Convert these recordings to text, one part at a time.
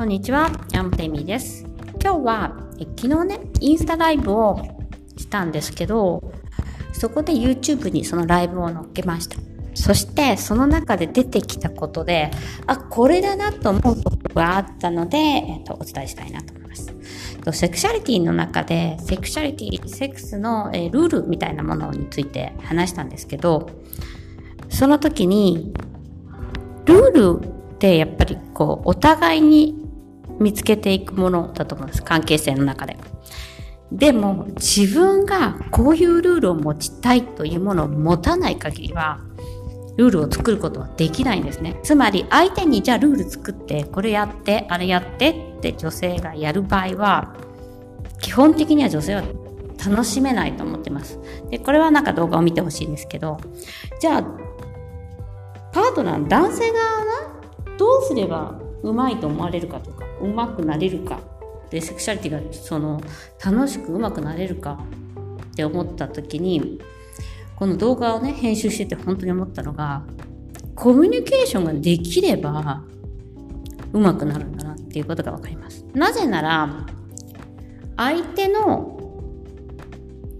こんにちは、ヤンテミです。今日はえ昨日ね、インスタライブをしたんですけど、そこで YouTube にそのライブを載っけました。そしてその中で出てきたことで、あ、これだなと思うことがあったので、えっと、お伝えしたいなと思います。セクシャリティの中で、セクシャリティ、セックスの、えルールみたいなものについて話したんですけど、その時に、ルールってやっぱりこう、お互いに見つけていくものだと思うんです。関係性の中で。でも、自分がこういうルールを持ちたいというものを持たない限りは、ルールを作ることはできないんですね。つまり、相手にじゃあルール作って、これやって、あれやってって女性がやる場合は、基本的には女性は楽しめないと思ってます。で、これはなんか動画を見てほしいんですけど、じゃあ、パートナー男性側はどうすればうまいと思われるかとか、うまくなれるか、で、セクシャリティがその楽しくうまくなれるかって思った時に、この動画をね、編集してて本当に思ったのが、コミュニケーションができればうまくなるんだなっていうことがわかります。なぜなら、相手の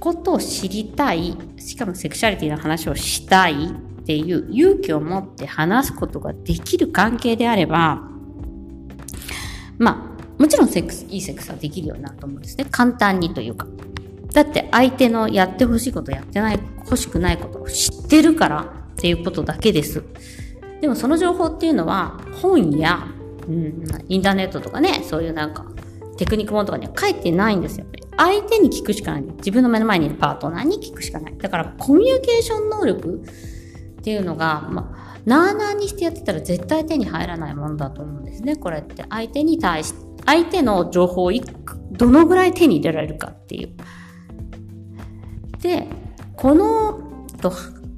ことを知りたい、しかもセクシャリティの話をしたいっていう勇気を持って話すことができる関係であれば、まあ、もちろんセックス、いいセックスはできるようになると思うんですね。簡単にというか。だって相手のやってほしいことやってない、欲しくないことを知ってるからっていうことだけです。でもその情報っていうのは本や、うん、インターネットとかね、そういうなんかテクニック本とかには書いてないんですよ。相手に聞くしかない。自分の目の前にいるパートナーに聞くしかない。だからコミュニケーション能力っていうのが、まあ、なーなーにしてやってたら絶対手に入らないものだと思うんですね。これって相手に対し、相手の情報をどのぐらい手に入れられるかっていう。で、この、と、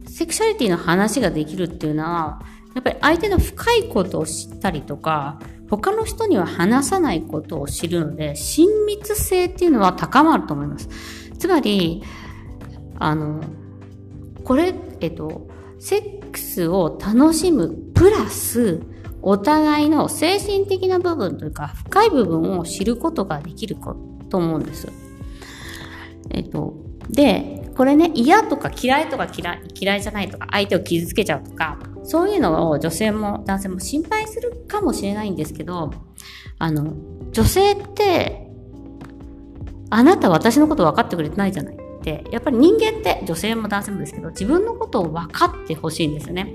セクシャリティの話ができるっていうのは、やっぱり相手の深いことを知ったりとか、他の人には話さないことを知るので、親密性っていうのは高まると思います。つまり、あの、これ、えっと、セックスを楽しむプラス、お互いの精神的な部分というか、深い部分を知ることができると思うんです。えっと、で、これね、嫌とか嫌いとか嫌い、嫌いじゃないとか、相手を傷つけちゃうとか、そういうのを女性も男性も心配するかもしれないんですけど、あの、女性って、あなた私のこと分かってくれてないじゃない。ってやっぱり人間って女性も男性もですけど自分のことを分かってほしいんですよね。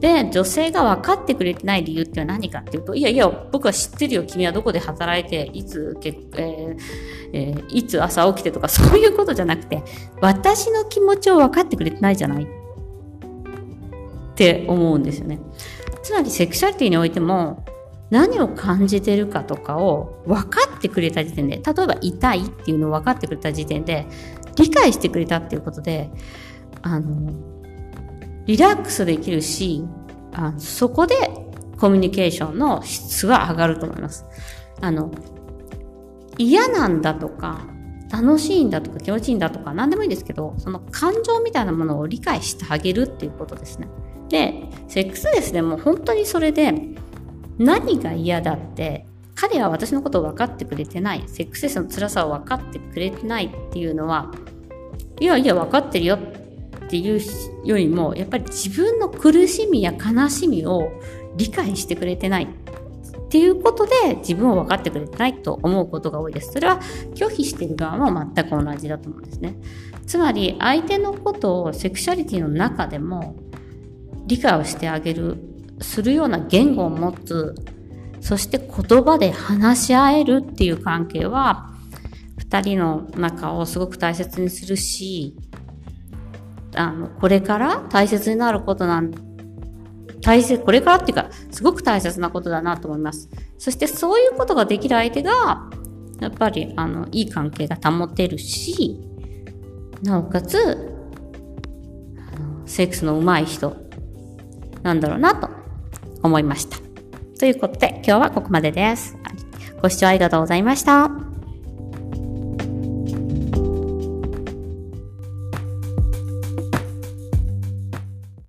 で女性が分かってくれてない理由っては何かっていうといやいや僕は知ってるよ君はどこで働いていつ、えーえー、いつ朝起きてとかそういうことじゃなくて私の気持ちを分かってくれてないじゃない。って思うんですよね。つまりセクシャリティにおいても何を感じてるかとかを分かってくれた時点で例えば痛いっていうのを分かってくれた時点で理解してくれたっていうことで、あの、リラックスできるし、あそこでコミュニケーションの質は上がると思います。あの、嫌なんだとか、楽しいんだとか気持ちいいんだとか何でもいいんですけど、その感情みたいなものを理解してあげるっていうことですね。で、セックスですね、もう本当にそれで何が嫌だって彼は私のことを分かってくれてない、セックスレスの辛さを分かってくれてないっていうのは、いやいや分かってるよっていうよりも、やっぱり自分の苦しみや悲しみを理解してくれてないっていうことで自分を分かってくれてないと思うことが多いです。それは拒否している側も全く同じだと思うんですね。つまり相手のことをセクシャリティの中でも理解をしてあげる、するような言語を持つそして言葉で話し合えるっていう関係は、二人の仲をすごく大切にするし、あの、これから大切になることなん、大切、これからっていうか、すごく大切なことだなと思います。そしてそういうことができる相手が、やっぱり、あの、いい関係が保てるし、なおかつ、セックスの上手い人なんだろうなと思いました。ということで、今日はここまでです。ご視聴ありがとうございました。